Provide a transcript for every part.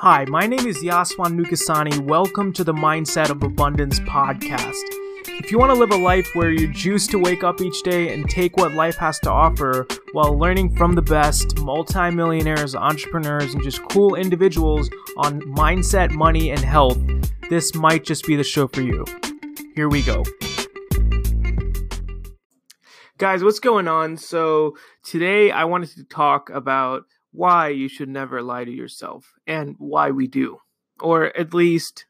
Hi, my name is Yaswan Nukasani. Welcome to the Mindset of Abundance podcast. If you want to live a life where you're juiced to wake up each day and take what life has to offer while learning from the best multimillionaires, entrepreneurs, and just cool individuals on mindset, money, and health, this might just be the show for you. Here we go. Guys, what's going on? So, today I wanted to talk about why you should never lie to yourself and why we do, or at least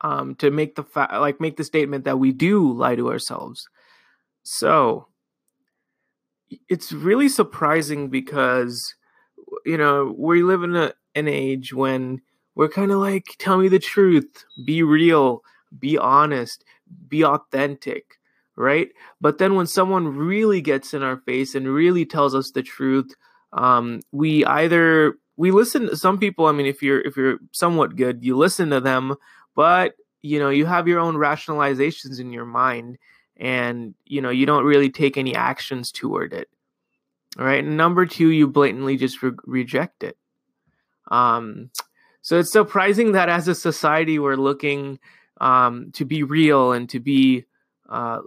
um, to make the fa- like make the statement that we do lie to ourselves. So it's really surprising because you know we live in a, an age when we're kind of like tell me the truth, be real, be honest, be authentic. Right? But then when someone really gets in our face and really tells us the truth, um, we either we listen to some people i mean if you're if you're somewhat good you listen to them but you know you have your own rationalizations in your mind and you know you don't really take any actions toward it. All right and number two you blatantly just re- reject it. Um so it's surprising that as a society we're looking um to be real and to be uh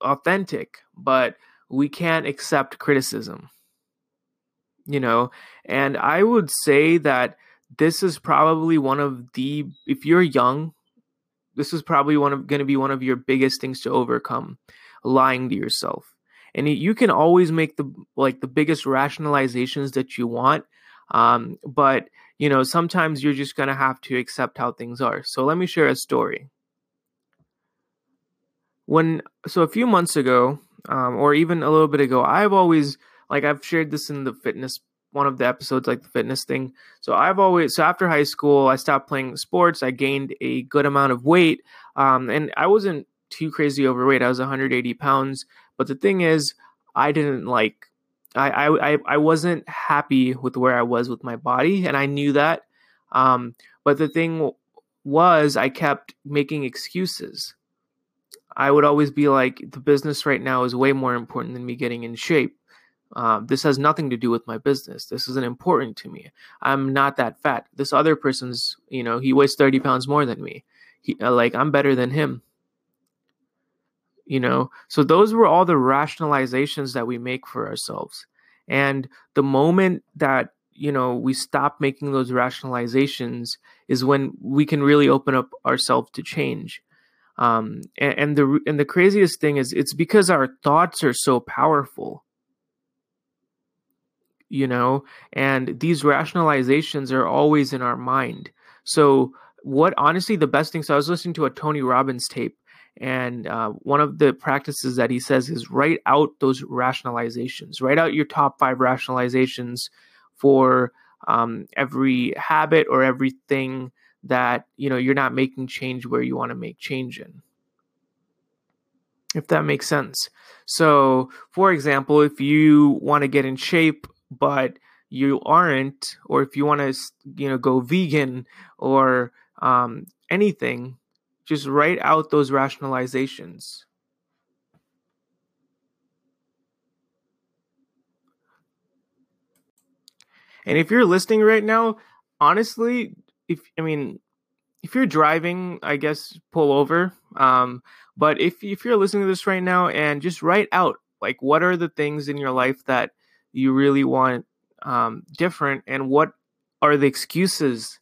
authentic but we can't accept criticism you know? And i would say that this is probably one of the if you're young this is probably one of going to be one of your biggest things to overcome lying to yourself. And you can always make the like the biggest rationalizations that you want um, but you know sometimes you're just going to have to accept how things are. So let me share a story. When so a few months ago um, or even a little bit ago i've always like I've shared this in the fitness one of the episodes like the fitness thing. So I've always so after high school I stopped playing sports. I gained a good amount of weight, um, and I wasn't too crazy overweight. I was 180 pounds, but the thing is, I didn't like. I, I I wasn't happy with where I was with my body, and I knew that. Um, but the thing was, I kept making excuses. I would always be like, the business right now is way more important than me getting in shape. Um, this has nothing to do with my business. This isn't important to me. I'm not that fat. This other person's, you know, he weighs 30 pounds more than me. He, uh, like, I'm better than him. You know, so those were all the rationalizations that we make for ourselves. And the moment that, you know, we stop making those rationalizations is when we can really open up ourselves to change. Um, and, and the and the craziest thing is it's because our thoughts are so powerful you know? And these rationalizations are always in our mind. So what honestly the best thing so i was listening to a tony robbins tape and uh, one of the practices that he says is write out those rationalizations. Write out your top five rationalizations for um, every habit or everything that you know you're not making change where you want to make change in. If that makes sense. So for example if you want to get in shape but you aren't, or if you want to, you know, go vegan or um, anything, just write out those rationalizations. And if you're listening right now, honestly, if I mean, if you're driving, I guess pull over. Um, but if if you're listening to this right now and just write out like what are the things in your life that you really want um, different and what are the excuses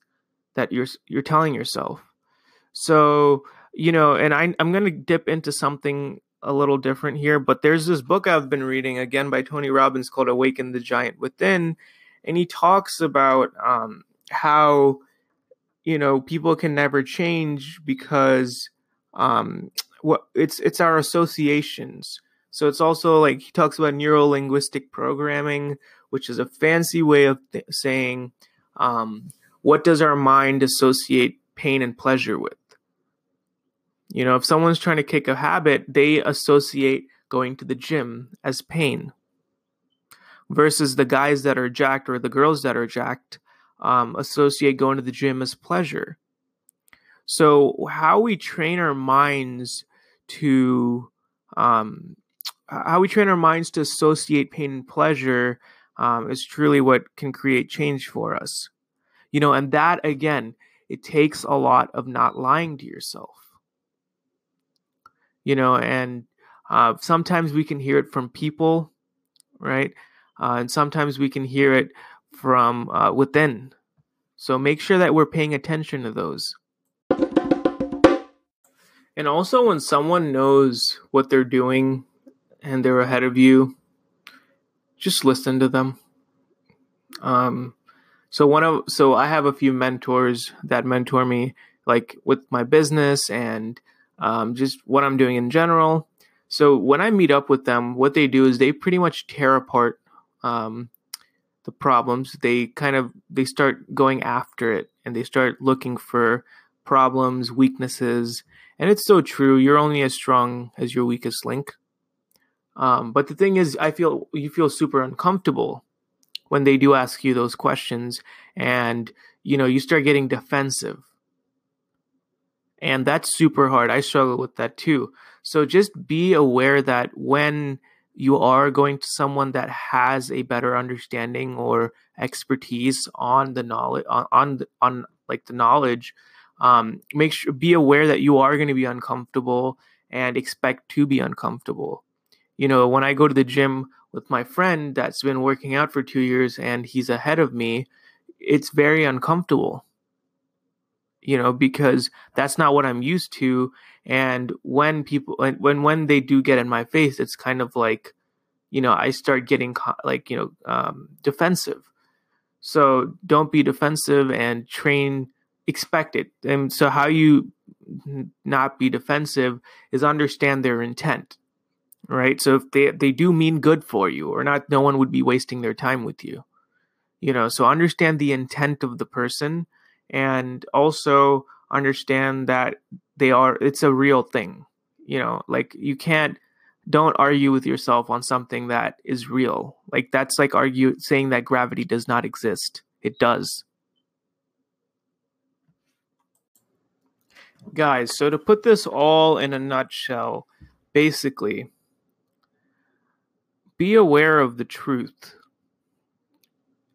that you're you're telling yourself? So you know and I, i'm going to dip into something a little different here but there's this book i've been reading again by tony robbins called awaken the giant within and he talks about um, how you know people can never change because um, what it's it's our associations so it's also like he talks about neuro linguistic programming, which is a fancy way of th- saying um, what does our mind associate pain and pleasure with. You know, if someone's trying to kick a habit, they associate going to the gym as pain. Versus the guys that are jacked or the girls that are jacked um, associate going to the gym as pleasure. So, how we train our minds to um, how we train our minds to associate pain and pleasure um, is truly what can create change for us. You know, and that again, it takes a lot of not lying to yourself. You know, and uh, sometimes we can hear it from people, right? Uh, and sometimes we can hear it from uh, within. So make sure that we're paying attention to those. And also, when someone knows what they're doing and they're ahead of you, just listen to them. Um, so one of so I have a few mentors that mentor me, like with my business and um, just what I'm doing in general. So when I meet up with them, what they do is they pretty much tear apart um, the problems. They kind of they start going after it and they start looking for problems, weaknesses, and it's so true. You're only as strong as your weakest link. Um, but the thing is, I feel you feel super uncomfortable when they do ask you those questions, and you know you start getting defensive, and that's super hard. I struggle with that too. So just be aware that when you are going to someone that has a better understanding or expertise on the knowledge on on, on like the knowledge um, make sure be aware that you are going to be uncomfortable and expect to be uncomfortable you know when i go to the gym with my friend that's been working out for two years and he's ahead of me it's very uncomfortable. You know because that's not what i'm used to. And when people when when they do get in my face it's kind of like you know i start getting like you know um, defensive. So don't be defensive and train expect it. And so how you not be defensive is understand their intent right? So if they they do mean good for you or not no one would be wasting their time with you you know? So understand the intent of the person and also understand that they are it's a real thing you know? Like you can't don't argue with yourself on something that is real. Like that's like argue saying that gravity does not exist. It does. Guys so to put this all in a nutshell basically be aware of the truth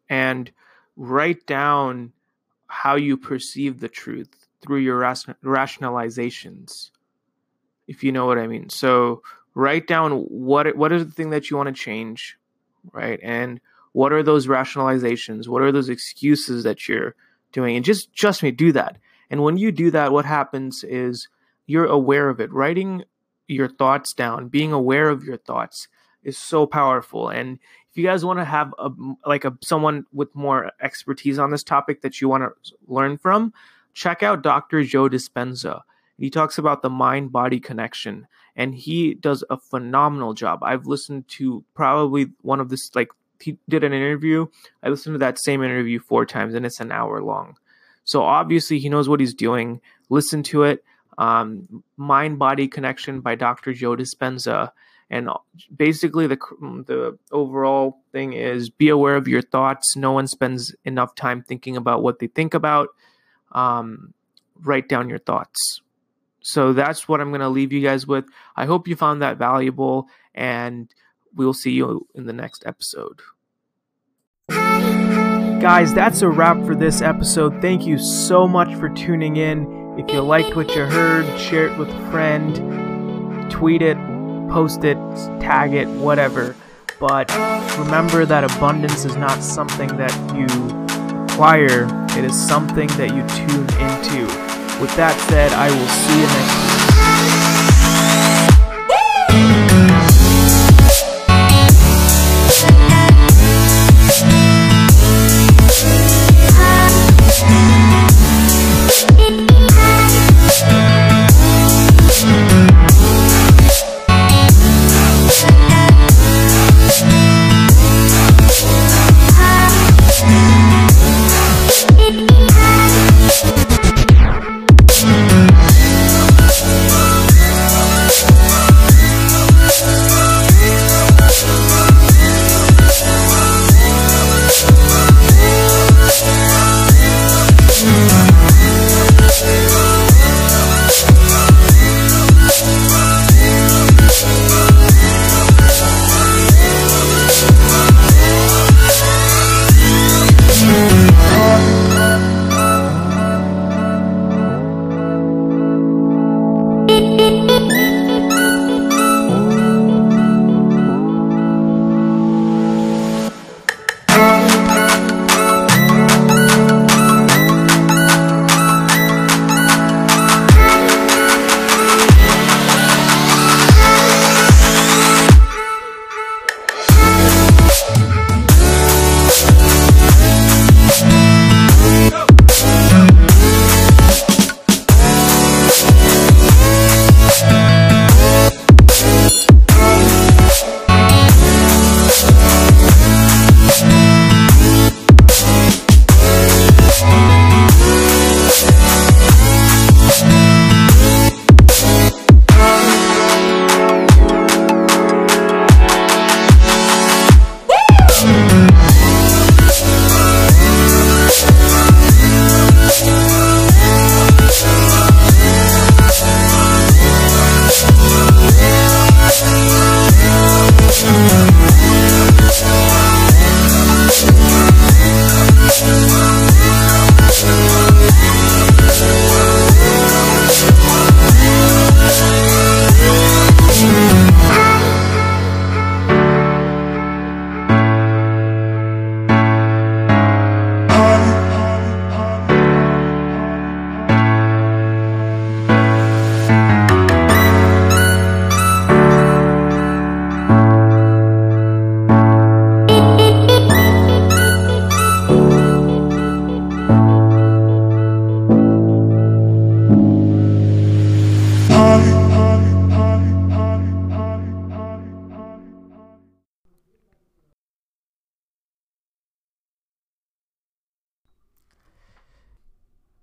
and write down how you perceive the truth through your rationalizations if you know what i mean. So write down what what is the thing that you want to change right? And what are those rationalizations? What are those excuses that you're doing? And just trust me do that. And when you do that what happens is you're aware of it. Writing your thoughts down being aware of your thoughts is so powerful and if you guys want to have a like a someone with more expertise on this topic that you want to learn from check out Dr. Joe Dispenza. He talks about the mind body connection and he does a phenomenal job. I've listened to probably one of this, like, he did an interview. I listened to that same interview four times and it's an hour long. So obviously he knows what he's doing. Listen to it. Um, mind body connection by Dr. Joe Dispenza. And basically, the the overall thing is be aware of your thoughts. No one spends enough time thinking about what they think about um, write down your thoughts. So that's what I'm going to leave you guys with. I hope you found that valuable, and we'll see you in the next episode. Guys, that's a wrap for this episode. Thank you so much for tuning in. If you liked what you heard, share it with a friend, tweet it, post it, tag it, whatever. But remember that abundance is not something that you acquire, it is something that you tune into. With that said, I will see you next